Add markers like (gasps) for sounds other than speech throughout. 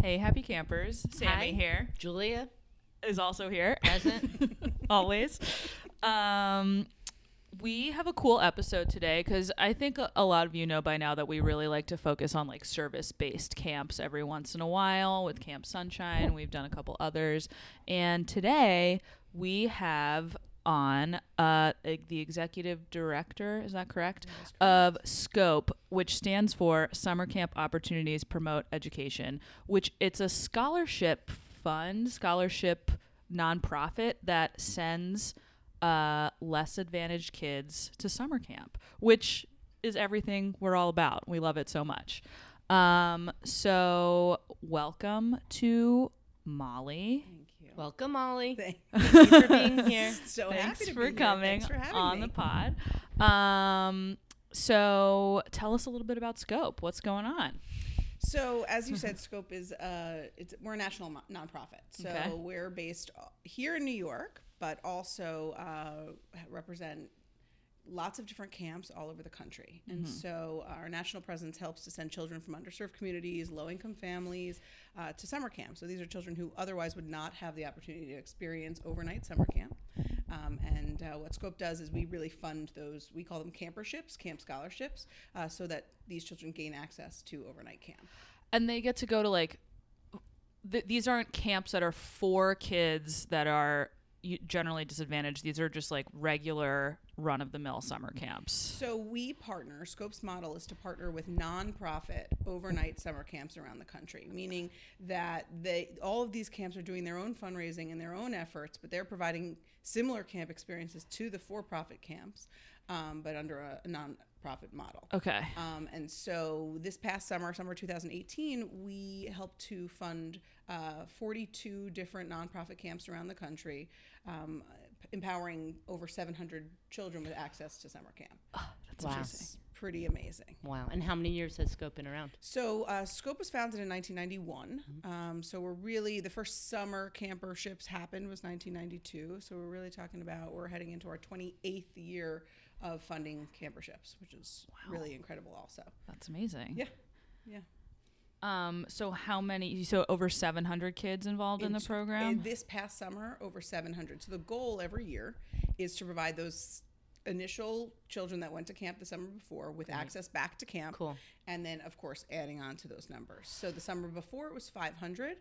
Hey, happy campers. Sammy Hi. here Julia, is also here. present. (laughs) Always. Um, we have a cool episode today because I think a, a lot of you know by now that we really like to focus on like service based camps every once in a while with Camp Sunshine. We've done a couple others. And today we have on uh, the executive director, is that correct? Of SCOPE, which stands for Summer Camp Opportunities Promote Education, which it's a scholarship fund, scholarship nonprofit that sends uh, less advantaged kids to summer camp, which is everything we're all about. We love it so much. Um, so, welcome to Molly. Welcome, Molly. Thank (laughs) Thank you for being (laughs) here. So Thanks happy to for be here. coming Thanks for having on me. the pod. Um, so, tell us a little bit about Scope. What's going on? So, as you said, Scope is uh, it's we're a national mo- nonprofit. So Okay. we're based uh, here in New York, but also uh, represent lots of different camps all over the country. And so our national presence helps to send children from underserved communities, low-income families, uh, to summer camp. So these are children who otherwise would not have the opportunity to experience overnight summer camp. Um, and uh, what Scope does is we really fund those. We call them camperships, camp scholarships, uh, so that these children gain access to overnight camp. and they get to go to like th- these aren't camps that are for kids that are generally disadvantaged these are just like regular run of the mill summer camps So we partner. Scope's model is to partner with nonprofit overnight summer camps around the country, meaning that they all of these camps are doing their own fundraising and their own efforts, but they're providing similar camp experiences to the for-profit camps, um, but under a, a nonprofit model. okay Um, and so this past summer, summer 2018, we helped to fund uh, 42 different nonprofit camps around the country, um, empowering over 700 children with access to summer camp. that's Wow. amazing pretty amazing. Wow. And how many years has Scope been around? So uh, Scope was founded in 1991. Um, so we're really the first summer camperships happened was 1992. So we're really talking about we're heading into our 28th year of funding camperships, which is really incredible. Also, that's amazing yeah, yeah. Um so how many so over 700 kids involved in the t- program this past summer, over 700. So the goal every year is to provide those initial children that went to camp the summer before with access back to camp. Cool. And then, of course, adding on to those numbers. So the summer before it was 500.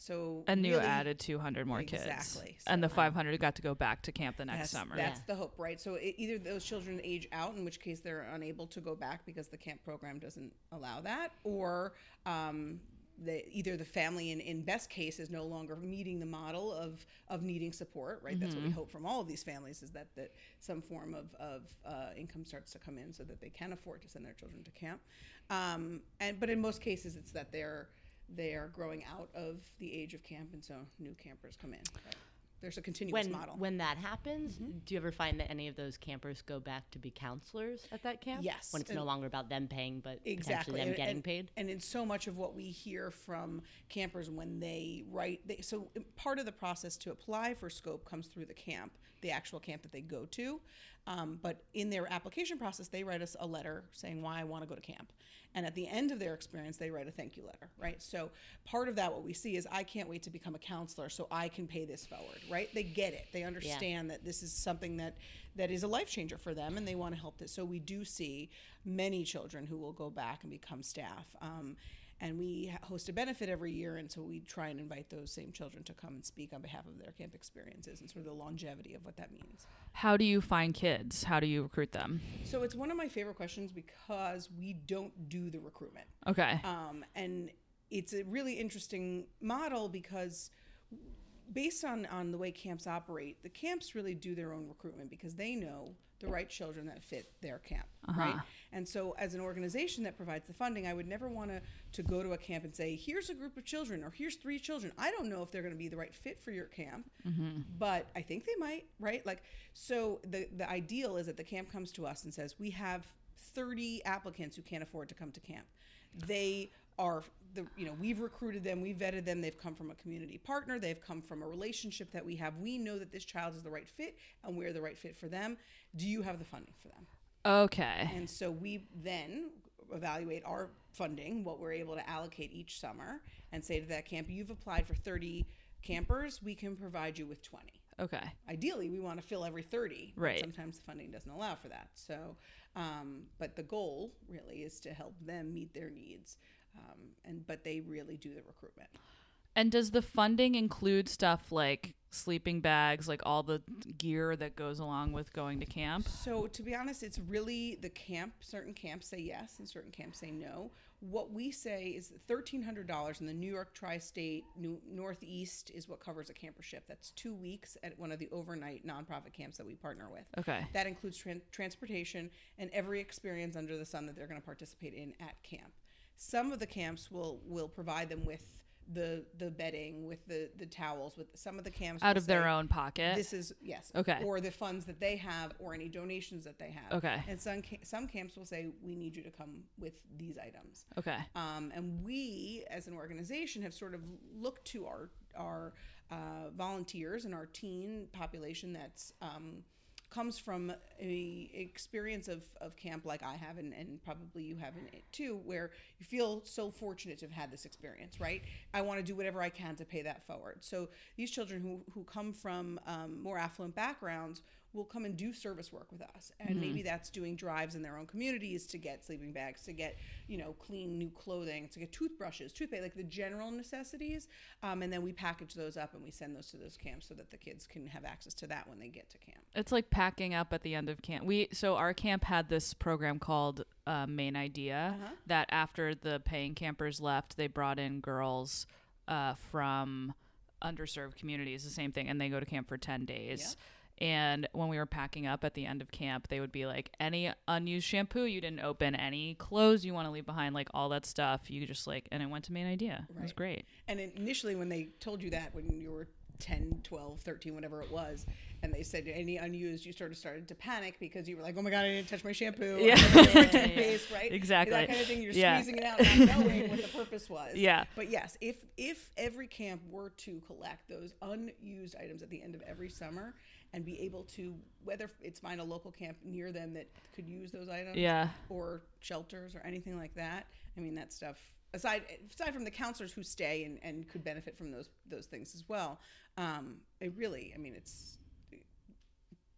So and you really- added 200 more kids Exactly. and the 500 got to go back to camp the next That's, summer that's Yeah. the hope, right? So it, either those children age out, in which case they're unable to go back because the camp program doesn't allow that, or um, the, either the family, in, in best case, is no longer meeting the model of, of needing support, right? That's what we hope from all of these families is that, that some form of, of uh, income starts to come in so that they can afford to send their children to camp. Um, and but in most cases, it's that they're they are growing out of the age of camp, and so new campers come in. But there's a continuous When model. when that happens, mm-hmm. do you ever find that any of those campers go back to be counselors at that camp? Yes, When it's no longer about them paying, but exactly potentially them and, getting and- paid? and in so much of what we hear from campers when they write they, so um, part of the process to apply for scope comes through the camp the actual camp that they go to. Um, but in their application process they write us a letter saying why i want to go to camp. And at the end of their experience they write a thank you letter right? So part of that what we see is i can't wait to become a counselor so i can pay this forward right? They get it. They understand that this is something that that is a life changer for them and they want to help this so we do see many children who will go back and become staff. Um, and we host a benefit every year and so we try and invite those same children to come and speak on behalf of their camp experiences and sort of the longevity of what that means. How do you find kids? How do you recruit them? So it's one of my favorite questions because we don't do the recruitment. Okay. Um, and it's a really interesting model because based on on the way camps operate, the camps really do their own recruitment because they know the right children that fit their camp, uh-huh. right? And so, as an organization that provides the funding, I would never want to to go to a camp and say, "Here's a group of children," or "Here's three children." I don't know if they're going to be the right fit for your camp, mm-hmm. but I think they might, right? Like, so the the ideal is that the camp comes to us and says, "We have 30 applicants who can't afford to come to camp." They are the you know we've recruited them we've vetted them they've come from a community partner they've come from a relationship that we have we know that this child is the right fit and we're the right fit for them do you have the funding for them Okay. and so we then evaluate our funding what we're able to allocate each summer and say to that camp you've applied for 30 campers we can provide you with 20 Okay. ideally we want to fill every 30 Right. sometimes the funding doesn't allow for that so um, but the goal really is to help them meet their needs um, and but they really do the recruitment And does the funding include stuff like sleeping bags, like all the gear that goes along with going to camp? so to be honest it's really the camp certain camps say yes and certain camps say no what we say is $1300 in the new york tri-state new, northeast is what covers a campership that's two weeks at one of the overnight nonprofit camps that we partner with Okay. That includes tran- transportation and every experience under the sun that they're going to participate in at camp. Some of the camps will will provide them with the the bedding, with the the towels, with some of the camps Out of their own pocket? This is yes, Okay. or the funds that they have, or any donations that they have. Okay. and some some camps will say we need you to come with these items. okay. Um, and we, as an organization, have sort of looked to our our uh, volunteers and our teen population that's um, comes from a experience of, of camp like I have, and, and probably you have in it too, where you feel so fortunate to have had this experience, right? I want to do whatever I can to pay that forward. So these children who, who come from um, more affluent backgrounds will come and do service work with us and maybe that's doing drives in their own communities to get sleeping bags to get you know clean new clothing to get toothbrushes toothpaste like the general necessities um, and then we package those up and we send those to those camps so that the kids can have access to that when they get to camp It's like packing up at the end of camp. We so our camp had this program called uh, Main Idea Uh-huh. that after the paying campers left, they brought in girls uh, from underserved communities. The same thing, and they go to camp for ten days. And when we were packing up at the end of camp, they would be like, any unused shampoo you didn't open, any clothes you want to leave behind, like all that stuff. You just like, and it went to Main Idea. It was great. and initially when they told you that when you were 10 12 13 whatever it was and they said any unused you sort of started to panic because you were like oh my god i didn't touch my shampoo (laughs) Yeah. I didn't (laughs) toothpaste, right Exactly. that kind of thing you're Yeah. squeezing it out not knowing what the (laughs) purpose was Yeah. but yes if if every camp were to collect those unused items at the end of every summer and be able to whether it's find a local camp near them that could use those items Yeah. or shelters or anything like that. I mean, that stuff aside aside from the counselors who stay and, and could benefit from those those things as well. Um, it really, I mean, it's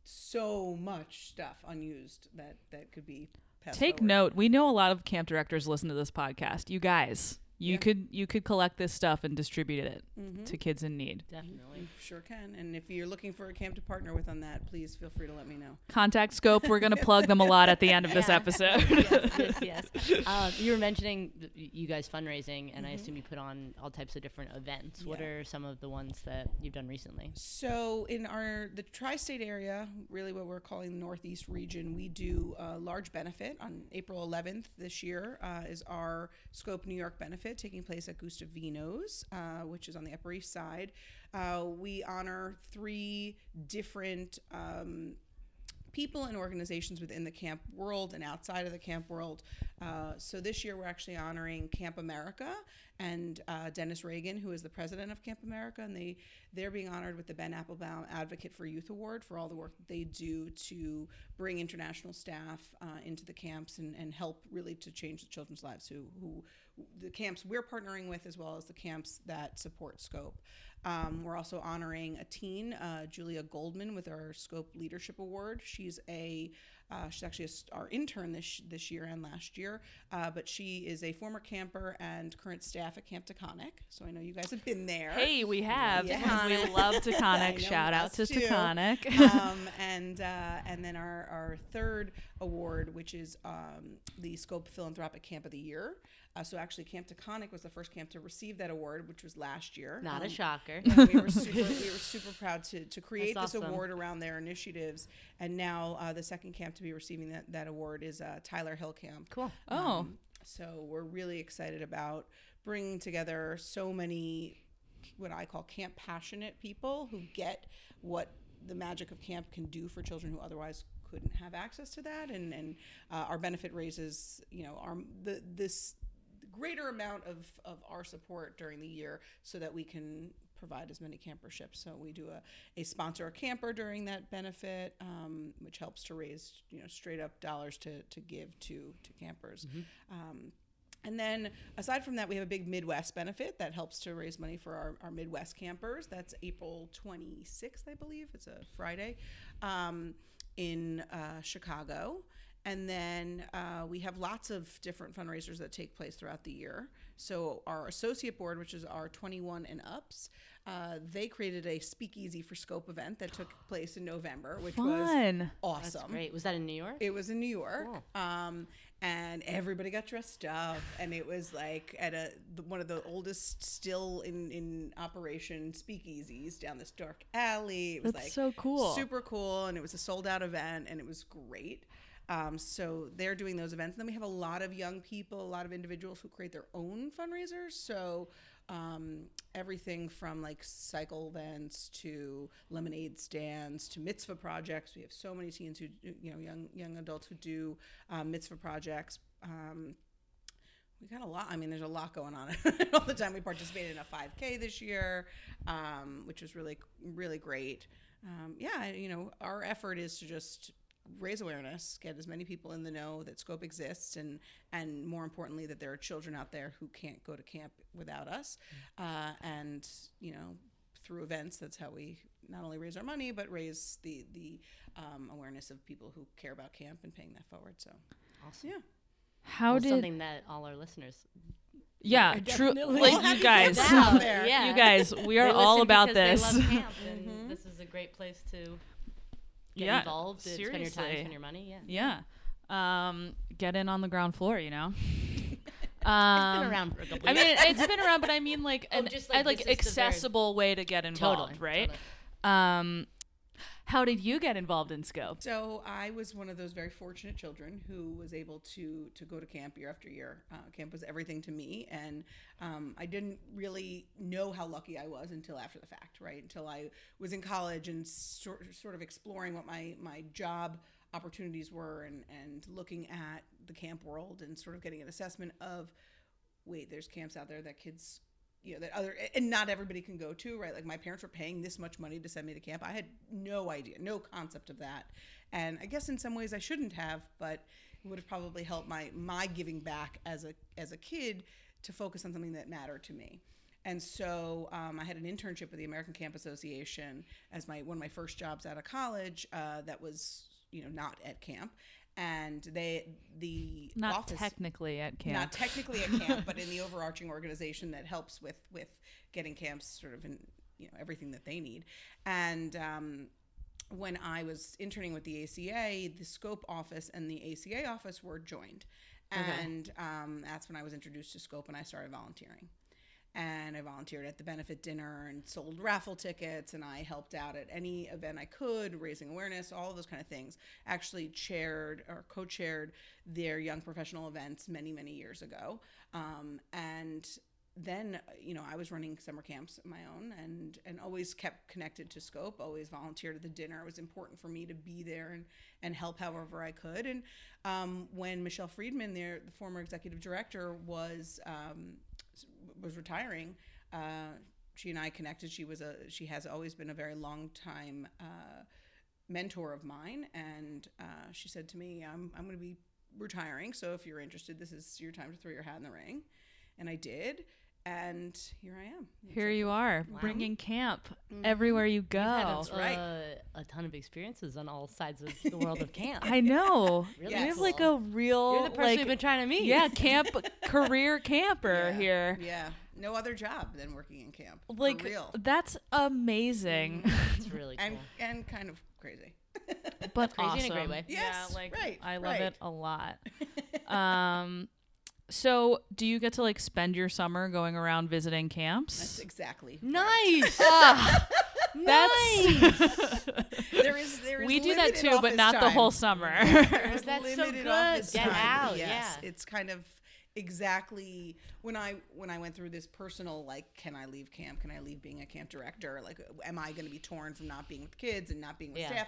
so much stuff unused that that could be passed Take forward. note. We know a lot of camp directors listen to this podcast. You guys, you Yeah. could you could collect this stuff and distribute it Mm-hmm. to kids in need. Definitely. You sure can. And if you're looking for a camp to partner with on that, please feel free to let me know. Contact Scope. We're gonna plug them a lot at the end of this Yeah. episode. (laughs) yes, yes, yes. (laughs) Um, you were mentioning you guys fundraising, and I assume you put on all types of different events. What Mm-hmm. Are some of the ones that you've done recently? So in our the tri-state area, really what we're calling the Northeast region, we do a large benefit on April 11th this year uh, is our Scope New York benefit taking place at Guastavino's, uh, which is on the Upper East Side. Uh, we honor three different. Um, people and organizations within the camp world and outside of the camp world. Uh, so this year we're actually honoring Camp America and uh, Dennis Reagan, who is the president of Camp America, and they they're being honored with the Ben Applebaum Advocate for Youth Award for all the work they do to bring international staff uh, into the camps and, and help really to change the children's lives who who the camps we're partnering with as well as the camps that support Scope. Um, we're also honoring a teen, uh, Julia Goldman, with our Scope Leadership Award. She's a uh, she's actually a, our intern this this year and last year, uh, but she is a former camper and current staff at Camp Taconic. So I know you guys have been there. hey, we have. Yes. We love (laughs) Taconic. Shout out to too. Taconic. um, (laughs) and uh, and then our, our third award, which is um, the Scope Philanthropic Camp of the Year. Uh, so actually, Camp Taconic was the first camp to receive that award, which was last year. Not a Um, shocker. and we were super, we (laughs) were super proud to, to create That's this awesome. award around their initiatives. And now uh, the second camp to be receiving that, that award is uh, Tyler Hill Camp. Cool. Oh. Um, so we're really excited about bringing together so many what I call camp passionate people who get what the magic of camp can do for children who otherwise couldn't have access to that and and uh, our benefit raises you know our the this greater amount of of our support during the year so that we can provide as many camperships so we do a, a sponsor a camper during that benefit um, which helps to raise you know straight up dollars to to give to to campers um, and then aside from that, we have a big Midwest benefit that helps to raise money for our, our Midwest campers. That's April 26th, I believe. It's a Friday um, in uh, Chicago. And then uh, we have lots of different fundraisers that take place throughout the year. So, our associate board, which is our 21 and ups, uh, they created a speakeasy for scope event that took (gasps) place in November, which was awesome. That's great. Was that in New York? It was in New York, Cool. um, and everybody got dressed up, and it was like at a one of the oldest still in in operation speakeasies down this dark alley. It was That's like so cool. super cool, and it was a sold out event, and it was great. Um, so they're doing those events. And then we have a lot of young people, a lot of individuals who create their own fundraisers. So um, everything from like cycle events to lemonade stands to mitzvah projects. We have so many teens who, you know, young young adults who do um, mitzvah projects. Um, we got a lot. I mean, there's a lot going on (laughs) all the time. We participated in a 5K this year, um, which was really, really great. Um, yeah, you know, our effort is to just raise awareness, get as many people in the know that Scope exists, and and more importantly, that there are children out there who can't go to camp without us. Uh, and you know, through events, that's how we not only raise our money but raise the the um, awareness of people who care about camp and paying that forward. So Awesome. yeah. How Well, did something that all our listeners yeah, (laughs) true like you guys get out there. (laughs) Yeah. you guys we are all about this. They love camp, and Mhm. this is a great place to get Yeah, involved, spend your time, spend your money. Yeah. Yeah. Um, get in on the ground floor, you know. (laughs) It's Um, been around for a couple I years. mean, it's been around, but I mean, like, (laughs) Oh, an I- like, like the very- accessible way to get involved, totally, right? totally. Um, how did you get involved in Scope? So I was one of those very fortunate children who was able to to go to camp year after year. Uh, camp was everything to me, and um, I didn't really know how lucky I was until after the fact, right? Until I was in college and sort sort of exploring what my my job opportunities were, and and looking at the camp world and sort of getting an assessment of, wait, there's camps out there that kids you know that other and not everybody can go to right? Like my parents were paying this much money to send me to camp. I had no idea no concept of that. And i guess in some ways i shouldn't have but it would have probably helped my my giving back as a as a kid to focus on something that mattered to me. And so um, I had an internship with the American Camp Association as my one of my first jobs out of college. Uh, that was you know not at camp, and they the Not office technically at camp. not technically at camp, but in the (laughs) overarching organization that helps with with getting camps sort of in you know everything that they need. And um, when I was interning with the ACA, the Scope office and the ACA office were joined, and um, that's when I was introduced to Scope and I started volunteering. And I volunteered at the benefit dinner and sold raffle tickets, and I helped out at any event I could, raising awareness, all those kind of things. Actually, chaired or co chaired their young professional events many, many years ago. Um, and then you know I was running summer camps of my own and and always kept connected to Scope. Always volunteered at the dinner. It was important for me to be there and and help however I could. And um, when Michelle Friedman, there the former executive director, was um, was retiring. Uh, she and I connected. She was a she has always been a very long time uh, mentor of mine, and uh, she said to me, "I'm I'm going to be retiring, so if you're interested, this is your time to throw your hat in the ring." And I did, and here I am. Here you are, Wow. bringing camp Mm-hmm. everywhere you go. A, That's right. uh, a ton of experiences on all sides of the world of camp. I know. (laughs) Really you have like a real, You're the person like, we've been trying to meet. yeah, (laughs) camp career camper Yeah. here. Yeah, no other job than working in camp. Like for real, that's amazing, it's really (laughs) cool. and and kind of crazy. but Crazy in a awesome. great way. yeah, like right, I love right. it a lot. um, So, do you get to like spend your summer going around visiting That's camps? exactly. Nice. (laughs) Ah, that's There is there is we do that too, but office not the whole summer. (laughs) There's That's so good. office Get time. out, Yes, yeah. it's kind of exactly when I when I went through this personal like, can I leave camp? Can I leave being a camp director? Like, am I going to be torn from not being with kids and not being with Yeah. staff?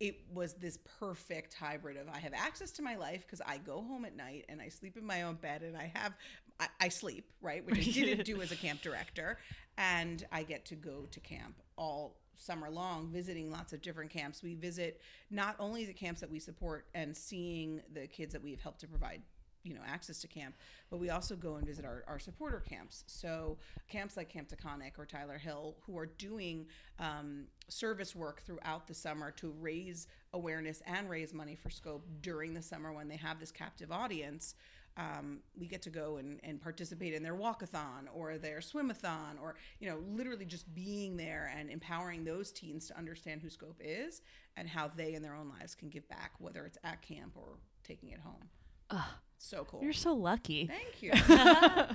It was this perfect hybrid of I have access to my life because I go home at night and I sleep in my own bed and I have I, I sleep right, which I didn't do as a camp director, and I get to go to camp all summer long visiting lots of different camps. We visit not only the camps that we support and seeing the kids that we've helped to provide you know access to camp but we also go and visit our, our supporter camps. So camps like camp taconic or tyler hill who are doing um, service work throughout the summer to raise awareness and raise money for scope during the summer when they have this captive audience um, we get to go and, and participate in their walkathon or their swimathon or you know literally just being there and empowering those teens to understand who scope is and how they in their own lives can give back whether it's at camp or taking it home so cool You're so lucky. Thank you. (laughs)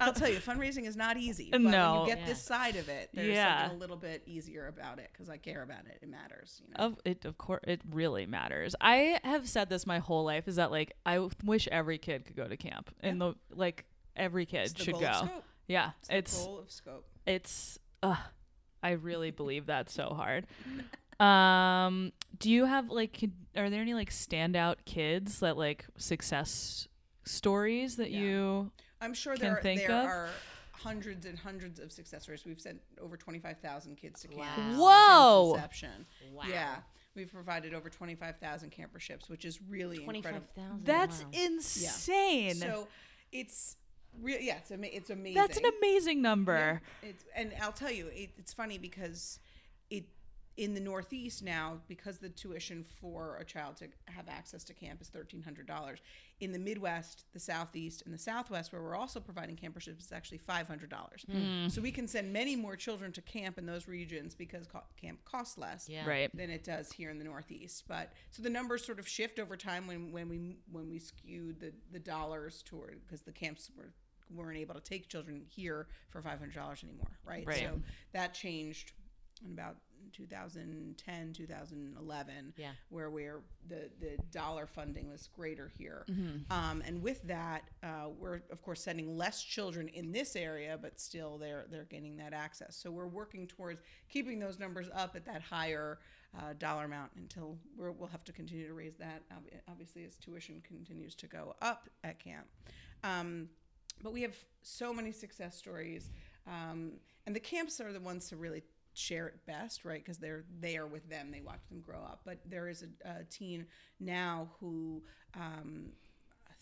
I'll tell you, fundraising is not easy. But No. when you get Yeah. this side of it, there's Yeah. something a little bit easier about it because I care about it. It matters. You know? Of it, of course, it really matters. I have said this my whole life: is that like I wish every kid could go to camp, and the like every kid It's the should goal go. of scope. Yeah, It's the it's goal of scope. it's. Uh, I really believe that so hard. (laughs) Um, do you have like? could- Are there any like standout kids that like success stories that Yeah. you? I'm sure can there are, think there of? are hundreds and hundreds of success stories. We've sent over 25,000 kids to camp. Wow. Whoa. Inception. Wow. Yeah. We've provided over 25,000 camperships, which is really Twenty-five incredible. thousand. That's wow. insane. So it's real. Yeah, it's, ama- it's amazing. That's an amazing number. Yeah, it's and I'll tell you, it, it's funny because it in the Northeast now because the tuition for a child to have access to camp is thirteen hundred dollars. In the Midwest, the Southeast, and the Southwest, where we're also providing camperships, it's actually five hundred dollars. Hmm. So we can send many more children to camp in those regions because co- camp costs less Yeah. Right. than it does here in the Northeast. But so the numbers sort of shift over time when, when we when we skewed the, the dollars toward because the camps were weren't able to take children here for five hundred dollars anymore, right? Right. So that changed in about 2010 2011 Yeah. where we're the the dollar funding was greater here. Mm-hmm. um, and with that uh, we're of course sending less children in this area but still they're they're getting that access. So we're working towards keeping those numbers up at that higher uh, dollar amount until we're, we'll have to continue to raise that. Obviously as tuition continues to go up at camp. Um, but we have so many success stories. Um, and the camps are the ones to really share it best right? Because they're there with them they watch them grow up. But there is a, a teen now who um,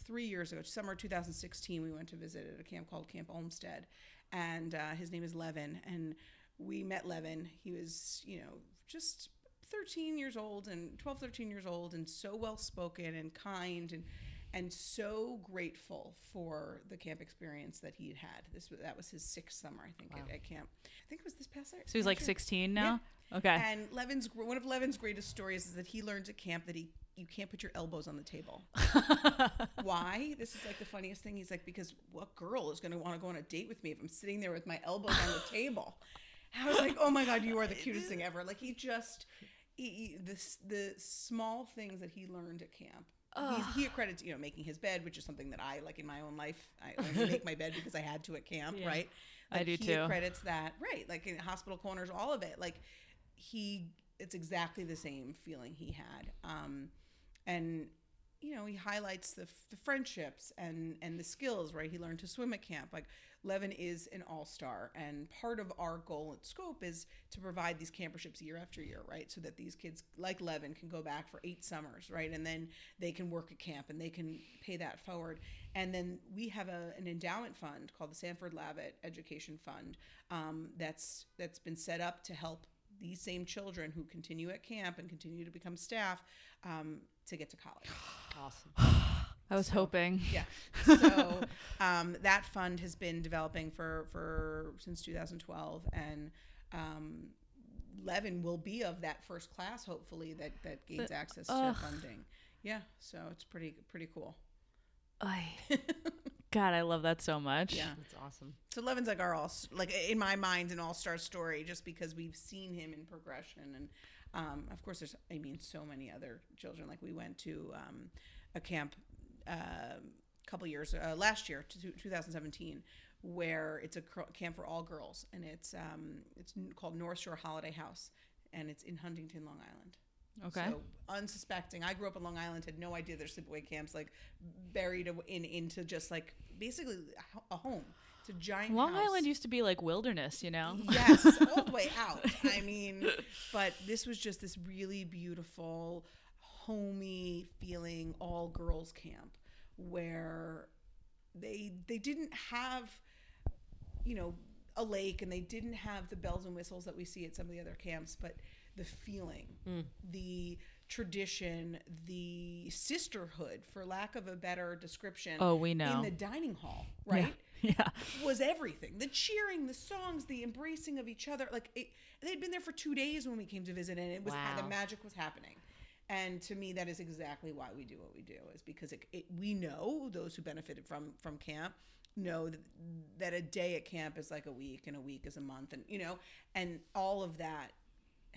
three years ago summer 2016 we went to visit at a camp called camp olmsted. And uh, his name is levin. And we met levin. He was you know just 13 years old and 12 13 years old and so well spoken and kind and and so grateful for the camp experience that he had had. This was that was his sixth summer, I think, at, at camp. I think it was this past summer. So he's like 16 now. Okay. And Levin's one of Levin's greatest stories is that he learned at camp that he you can't put your elbows on the table. (laughs) Why? This is like the funniest thing. He's like, because what girl is going to want to go on a date with me if I'm sitting there with my elbows on the (laughs) table? I was like, oh my god, you are the cutest thing ever. Like he just he, he- the the small things that he learned at camp. He, he accredits, you know, making his bed, which is something that I like in my own life. I make (laughs) my bed because I had to at camp, right? I do he too. Accredits that, right? Like in hospital corners, all of it. Like he, it's exactly the same feeling he had. Um, and you know, he highlights the, the friendships and and the skills. Right, he learned to swim at camp. Like Levin is an all star, and part of our goal at Scope is to provide these camperships year after year, right? So that these kids like Levin can go back for eight summers, right, and then they can work at camp and they can pay that forward. And then we have a, an endowment fund called the Sanford Lavitt Education Fund um, that's that's been set up to help these same children who continue at camp and continue to become staff um, to get to college. Awesome. (sighs) (sighs) (sighs) I was hoping. Yeah. (laughs) So um, that fund has been developing for for since 2012, and um, Levin will be of that first class, hopefully that that gains access to ugh. funding. Yeah. So it's pretty pretty cool. Ay. (laughs) God, I love that so much. Yeah. That's awesome. So Levin's like our all like in my mind an all star story just because we've seen him in progression and um, of course there's I mean so many other children like we went to um, a camp a couple years uh, last year to 2017 where it's a camp for all girls and it's um, it's n- called North Shore Holiday House and it's in Huntington Long Island. Okay. So unsuspecting, I grew up in Long Island, had no idea there's sleepaway camps like buried in into just like basically a a home. It's a giant Long house. Island used to be like wilderness, you know? (laughs) yes, all the way out. I (laughs) mean, but this was just this really beautiful, homey feeling all girls camp where they they didn't have you know a lake and they didn't have the bells and whistles that we see at some of the other camps, but the feeling, mm. the tradition, the sisterhood, for lack of a better description. Oh, we know. In the dining hall, right? (laughs) Yeah. was everything the cheering the songs the embracing of each other like it, they'd been there for two days when we came to visit and it was Wow. the magic was happening and to me that is exactly why we do what we do is because it, it, we know those who benefited from from camp know that, that a day at camp is like a week and a week is a month and you know and all of that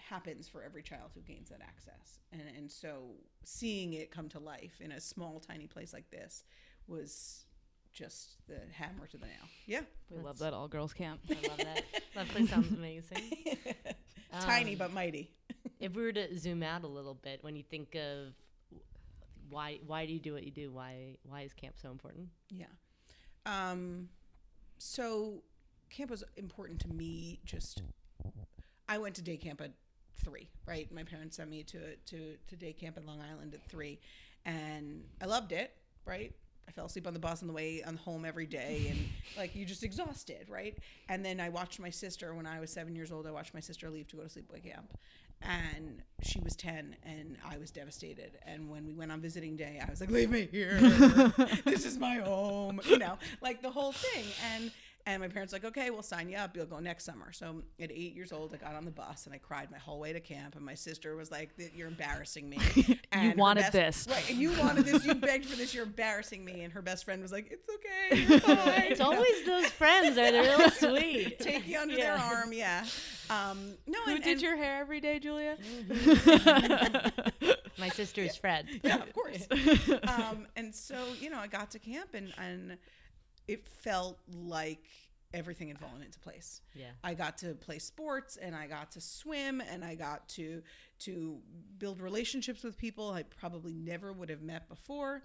happens for every child who gains that access. And and so seeing it come to life in a small tiny place like this was just the hammer to the nail yeah We love that all girls camp. I love that. that place sounds amazing. (laughs) tiny Um, but mighty If we were to zoom out a little bit, when you think of why why do you do what you do? Why why is camp so important? Yeah. Um, so camp was important to me. Just I went to day camp at three. Right, my parents sent me to to to day camp in Long Island at three, and I loved it. Right. I fell asleep on the bus on the way on home every day, and (laughs) like you just exhausted, right? And then I watched my sister when I was seven years old. I watched my sister leave to go to sleepaway camp, and she was ten, and I was devastated. And when we went on visiting day, I was like, "Leave me here. (laughs) this is my home," you know, like the whole thing. And and my parents were like, "Okay, we'll sign you up. You'll go next summer." So at eight years old, I got on the bus and I cried my whole way to camp. And my sister was like, "You're embarrassing me." (laughs) And her wanted best- this. right? And you wanted this. You begged for this. You're embarrassing me. And her best friend was like, "It's okay. You're (laughs) fine." It's always those friends. Are they're really (laughs) sweet. take you under their arm. Yeah. Um, no, Who and, did and- your hair every day, Julia? My sister's Fred. yeah, of course. um, and so you know, I got to camp and and it felt like everything had fallen into place. Yeah. I got to play sports and I got to swim and I got to to build relationships with people I probably never would have met before.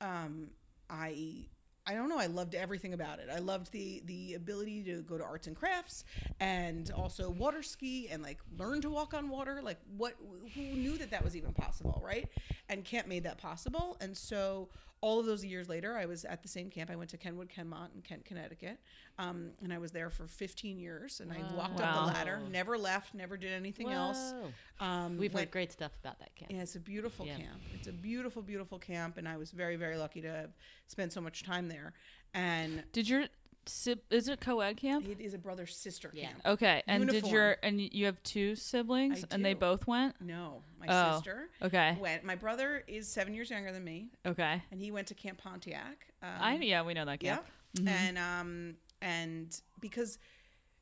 Um, I I don't know. I loved everything about it. I loved the the ability to go to arts and crafts and also water ski and like learn to walk on water. Like what? Who knew that that was even possible, right? And camp made that possible. And so all of those years later, I was at the same camp. I went to Kenwood, Kenmont, in Kent, Connecticut, um, and I was there for 15 years. And I walked up the ladder, never left, never did anything else. Um, We've went- heard great stuff about that camp. yeah, it's a beautiful Yeah. camp. It's a beautiful, beautiful camp, and I was very, very lucky to have spent so much time there. And Did your sib- is it co-ed camp? it is a brother sister Yeah. camp. Okay, and did Uniform. your and you have two siblings, I and they do. both went? No, my Oh, sister okay. went. My brother is seven years younger than me, Okay, and he went to Camp Pontiac. Um, I yeah, we know that yeah, camp. Mm-hmm. and um, and because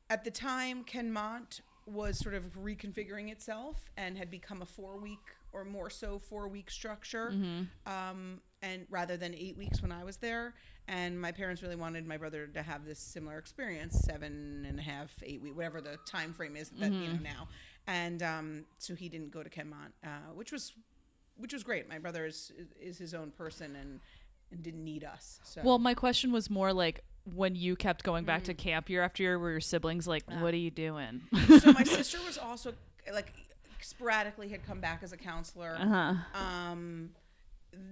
at the time Kenmont was sort of reconfiguring itself and had become a four week or more so four week structure Mm-hmm. um, and rather than eight weeks when i was there and my parents really wanted my brother to have this similar experience seven and a half eight week whatever the time frame is that you Mm-hmm. know now and um, so he didn't go to kenmont uh, which was which was great my brother is is his own person and and didn't need us so Well, my question was more like when you kept going back to camp year after year, were your siblings like, "What are you doing?" so my (laughs) sister was also like sporadically had come back as a counselor. uh-huh. Um,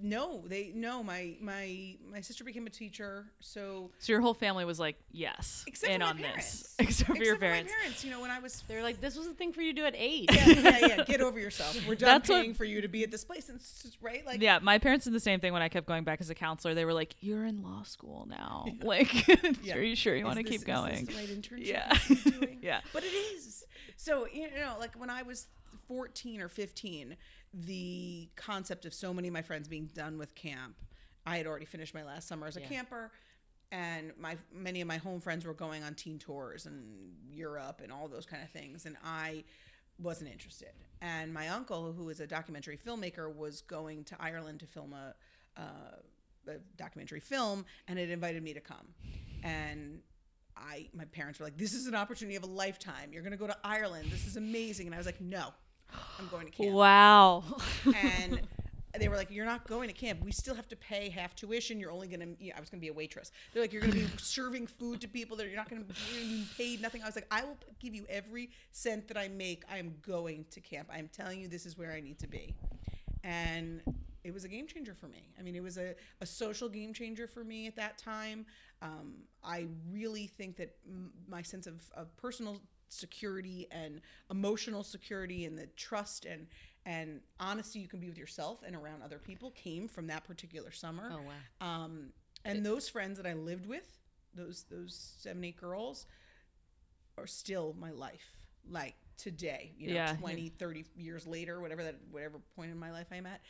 no, they no. My my my sister became a teacher, so So your whole family was like, "Yes," except in for my on parents, this, (laughs) except for your Except parents. my parents, you know, when I was. They're like, this was a thing for you to do at eight. Yeah, yeah, yeah. Get over yourself. We're done That's what- paying for you to be at this place, and s- right, like, Yeah, my parents did the same thing when I kept going back as a counselor. They were like, "You're in law school now. (laughs) Like, (laughs) Yeah. are you sure you want to this- keep is this going?" the right internship Yeah. I should be doing? Yeah. but it is. So you know, like when I was 14 or 15, the concept of so many of my friends being done with camp, I had already finished my last summer as a Yeah. camper, and my many of my home friends were going on teen tours and Europe and all those kind of things, and I wasn't interested. And my uncle, who is a documentary filmmaker, was going to Ireland to film a, uh, a documentary film, and had invited me to come. And I, my parents were like, "This is an opportunity of a lifetime. You're going to go to Ireland. This is amazing." And I was like, "No, I'm going to camp." Wow. and (laughs) they were like, "You're not going to camp. We still have to pay half tuition. You're only gonna. You know, I was gonna be a waitress. They're like, you're gonna be (laughs) serving food to people. That you're not gonna, you're gonna be paid nothing. I was like, I will give you every cent that I make. I am going to camp. I'm telling you, this is where I need to be. And it was a game changer for me. I mean, it was a, a social game changer for me at that time. Um, I really think that m- my sense of, of personal security and emotional security and the trust and and honesty you can be with yourself and around other people came from that particular summer. Oh wow. Um, and those friends that I lived with, those those seven eight girls, are still my life. Like today, you know, Yeah. 20, 30 years later, whatever that whatever point in my life I'm at,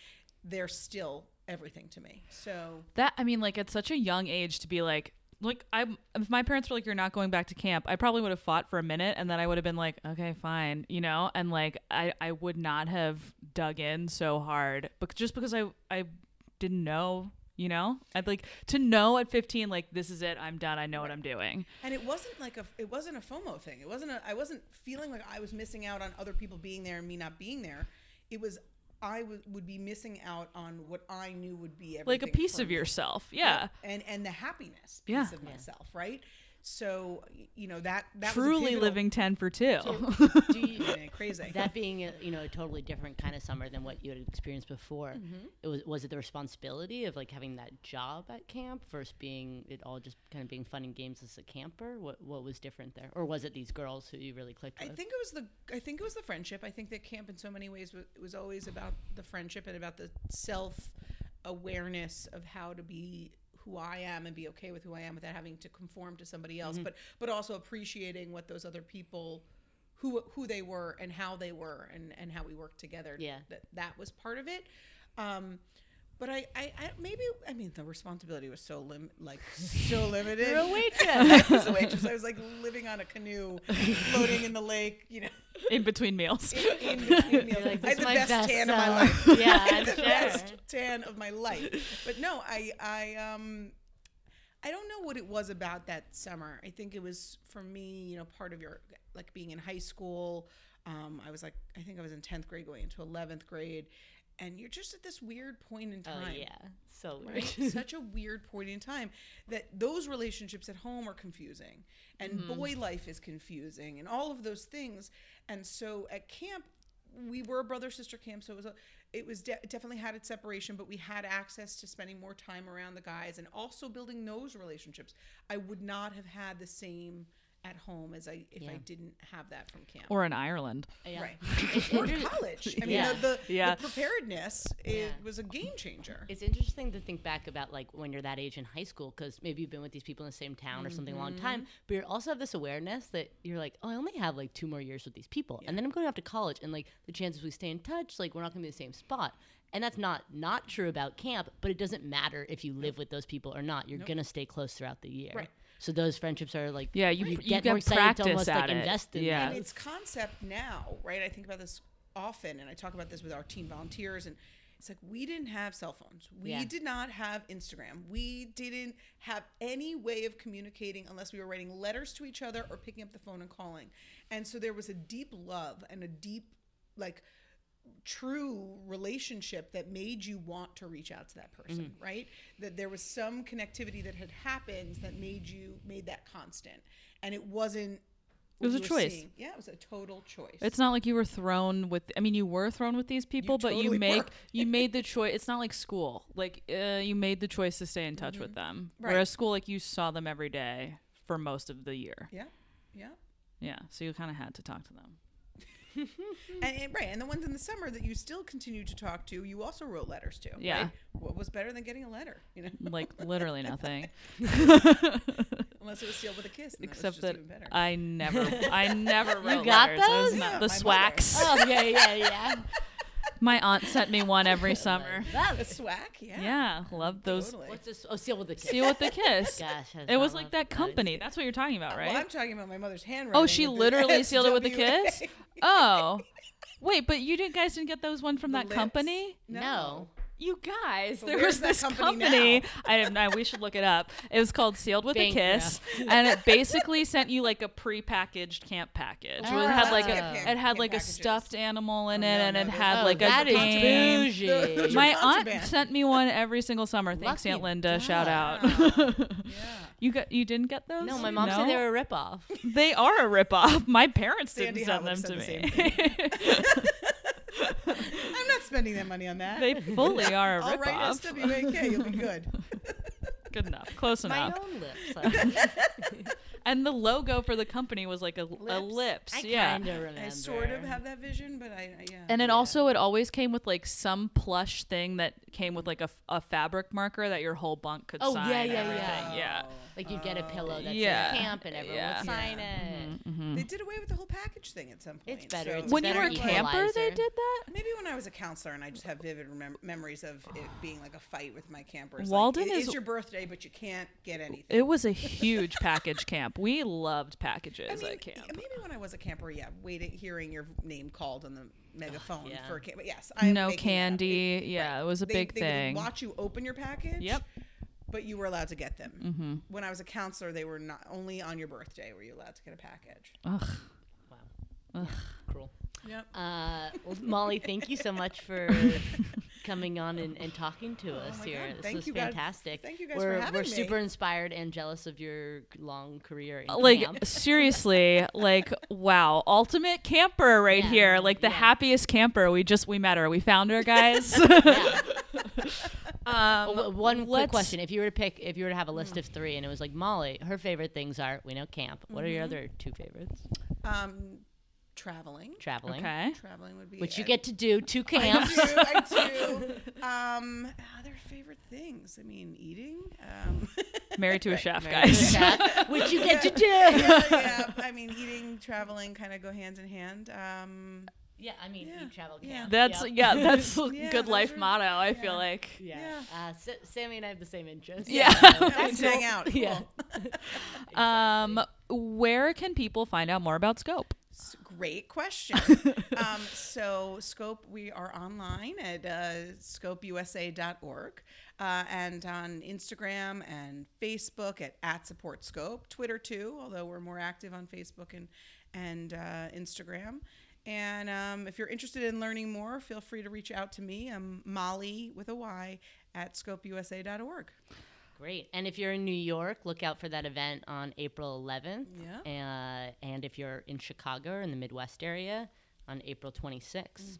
they're still everything to me. So That I mean, like at such a young age to be like, like I, if my parents were like, "You're not going back to camp," I probably would have fought for a minute, and then I would have been like, "Okay, fine," you know, and like I, I would not have dug in so hard, but just because I, I didn't know, you know, I'd like to know at 15, like this is it, I'm done, I know what I'm doing. and it wasn't like a it wasn't a FOMO thing. It wasn't a I wasn't feeling like I was missing out on other people being there and me not being there. It was I would would be missing out on what I knew would be everything Like a piece of me. yourself, yeah. and and the happiness piece Yeah. of myself, right? So you know that that Truly pivotal- living 10 for 2. Do (laughs) crazy. that being a, you know a totally different kind of summer than what you had experienced before Mm-hmm. it was was it the responsibility of like having that job at camp versus being it all just kind of being fun and games as a camper what what was different there or was it these girls who you really clicked with? I think it was the I think it was the friendship. I think that camp in so many ways was, was always about the friendship and about the self awareness of how to be who I am and be okay with who I am without having to conform to somebody else, but but also appreciating what those other people who who they were and how they were and and how we worked together. Yeah. that that was part of it. Um, but I, I, I maybe I mean the responsibility was so lim like (laughs) so limited. You're a waitress. (laughs) I was a waitress. I was like living on a canoe, floating in the lake. You know, (laughs) in between meals. in between meals. Like, I had the best, best, tan of my life. yeah, I had the sure. best tan of my life. But no, I, I, um, I don't know what it was about that summer. I think it was for me, you know, part of your like being in high school. Um, I was like, I think I was in tenth grade going into eleventh grade, and you're just at this weird point in oh time. yeah so weird Right? (laughs) Such a weird point in time that those relationships at home are confusing and Mm-hmm. boy life is confusing and all of those things. And so at camp, we were a brother sister camp, so it was a, it was de- definitely had its separation, but we had access to spending more time around the guys and also building those relationships. I would not have had the same at home as I if I didn't have that from camp. or in Ireland. yeah. Right. (laughs) Or college. I (laughs) mean, Yeah. the, the, Yeah. the preparedness it Yeah. was a game changer. It's interesting to think back about like when you're that age in high school because maybe you've been with these people in the same town or something a long time, Mm-hmm. but you also have this awareness that you're like, oh, I only have like two more years with these people, and then I'm going off to college, and like the chances we stay in touch, like we're not going to be in the same spot. And that's not not true about camp, but it doesn't matter if you live with those people or not. You're gonna stay close throughout the year. Right. So those friendships are like Yeah, you- you get get more excited practice to almost at like it. invest in Yeah. and its concept now, right? I think about this often, and I talk about this with our team volunteers, and it's like we didn't have cell phones. We Yeah. did not have Instagram. We didn't have any way of communicating unless we were writing letters to each other or picking up the phone and calling. And so there was a deep love and a deep, like, true relationship that made you want to reach out to that person, Mm-hmm. right? That there was some connectivity that had happened that made you made that constant, and it wasn't. It was a choice. seeing. Yeah, it was a total choice. It's not like you were thrown with. I mean, you were thrown with these people, but you make you made the (laughs) choice. It's not like school. Like uh, you made the choice to stay in touch with them. Right. Whereas school, like you saw them every day for most of the year. yeah, yeah. Yeah, so you kind of had to talk to them. (laughs) And, and right, and the ones in the summer that you still continue to talk to, you also wrote letters to. Yeah. right? What was better than getting a letter? You know, (laughs) Like literally nothing, (laughs) unless it was sealed with a kiss. Except that, that even better. I never, I never wrote got letters. Those? not- Yeah, the my mother. oh yeah, yeah, yeah. My aunt sent me one every (laughs) summer. The swack, yeah. Yeah, love those. Totally. What's this? Oh, seal with the kiss. Seal with the (laughs) kiss. Gosh, It was like that company. That's what you're talking about, right? Well, I'm talking about my mother's handwriting. oh, she with (laughs) the literally sealed it with a kiss. Oh, wait, but you didn't guys didn't get those one from The that lips. company? No. You guys, But there was this company company. now? (laughs) I don't know. We should look it up. It was called Sealed with a Kiss, and it basically sent you like a pre-packaged camp package. where it had Ah. like a camp- it had camp like a stuffed animal in Oh, it, no, and no, it those- had Oh, like a that is game. bougie. My aunt sent me one every single summer. Thanks, Lucky Aunt Linda. Shout out. Yeah. (laughs) you got you didn't get those? No, my mom said they were a ripoff. They are a ripoff. My parents Sandy didn't send them to said me. (laughs) the I'm not spending that money on that. they fully (laughs) are a I'll write ripoff. SWAK. You'll be good. (laughs) Good enough. Close My enough. own lips. (laughs) And the logo for the company was like a a lips. I yeah. kind of remember. I sort of have that vision, but I, I yeah. And it Yeah. also it always came with like some plush thing that came with like a, a fabric marker that your whole bunk could Oh, sign. yeah, and yeah, everything. yeah. yeah. Like you'd get a pillow oh, that's Yeah. in camp and everyone Yeah. would sign it. Mm-hmm, mm-hmm. They did away with the whole package thing at some point. It's better. so- It's When you were a camper, they did that. Maybe when I was a counselor and I just have vivid remem- memories of it being like a fight with my campers. Walden like, it- is- It's your birthday, but you can't get anything. It was a (laughs) huge package camp. We loved packages I mean, at camp. maybe when I was a camper, yeah, waiting, hearing your name called on the megaphone yeah. for a camp. But yes, I'm No making that up. candy. It- yeah, right. it was a They- big they thing. Would watch you open your package. Yep. But you were allowed to get them. Mm-hmm. When I was a counselor, they were not only on your birthday were you allowed to get a package. Ugh. Wow. Ugh. Cruel. Yep. Uh, well, Molly, thank you so much for (laughs) coming on and, and talking to us Oh my here. God, This thank was you guys- fantastic. thank you guys for we're, having We're me. super inspired and jealous of your long career in like camp. (laughs) seriously like wow ultimate camper right Yeah, here like the yeah. happiest camper we just we met her we found her guys (laughs) Yeah. Um Oh, one quick question: If you were to pick, if you were to have a list of three, and it was like Molly, her favorite things are we know camp. What are your Mm-hmm. other two favorites? Um, traveling. Traveling, okay Traveling would be which you get to do two (laughs) camps. I do. (laughs) I do. Um, other favorite things. I mean, eating. Um, (laughs) married to a chef Married to a guys chef, which you get to do. yeah, yeah. I mean, eating, traveling, kind of go hand in hand. Um, Yeah, I mean, Yeah, you travel yeah. camp. that's Yep. yeah that's (laughs) a Yeah, good those life are- motto i yeah. feel like Yeah. Yeah. Uh, Sa- Sammy and I have the same interests. Yeah. (laughs) So let's hang out. Cool. (laughs) Yeah. um where can people find out more about scope S- Great question. um, so, Scope, we are online at uh, scopeusa.org uh, and on Instagram and Facebook at, at Support Scope, Twitter too, although we're more active on Facebook and, and uh, Instagram. And um, if you're interested in learning more, feel free to reach out to me. I'm Molly with a Y at scopeusa.org. Great. And if you're in New York, look out for that event on April 11th. Yeah. Uh, and if you're in Chicago or in the Midwest area, on April 26th.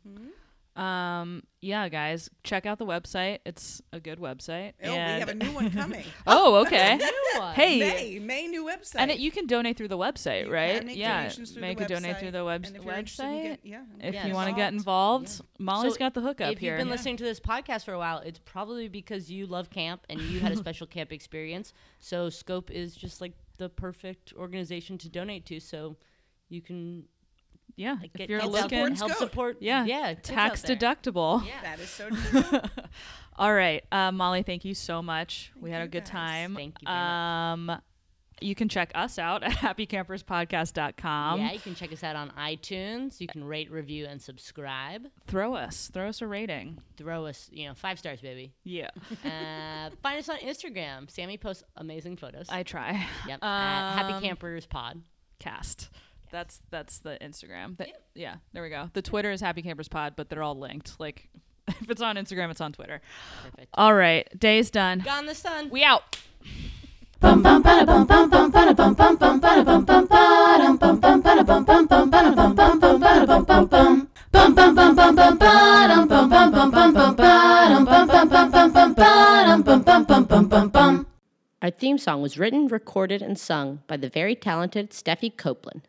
Um yeah guys check out the website it's a good website Oh, we have a new one coming. (laughs) oh okay (laughs) New one. hey May, May new website. And it, you can donate through the website, You right? can make yeah, donations through make the a donate through the web- and if you're interested in website. get- yeah, if Yes. you want to get involved. involved, Molly's So got the hookup if here. If you've been listening to this podcast for a while, it's probably because you love camp and you had a (laughs) special camp experience. So Scope is just like the perfect organization to donate to. So you can yeah, like, if get you're kids looking, out, help Scope. support. yeah, yeah, tax deductible. Yeah. That is so (laughs) true. All right, uh, Molly, thank you so much. we had a good guys. time. Thank you um, you can check us out (laughs) at happycamperspodcast.com. yeah, you can check us out on iTunes. You can rate, review, and subscribe. Throw us, throw us a rating. Throw us, you know, five stars, baby. Yeah, Uh, (laughs) find us on Instagram. Sammy posts amazing photos. I try. yep. at Um, Happy Campers Pod. Cast. That's that's the Instagram. Yeah. yeah. there we go. The Twitter is Happy Campers Pod, but they're all linked. Like if it's on Instagram, it's on Twitter. Perfect. All right, day's done. Gone the sun. We out. Our theme song was written, recorded, and sung by the very talented Steffi Copeland.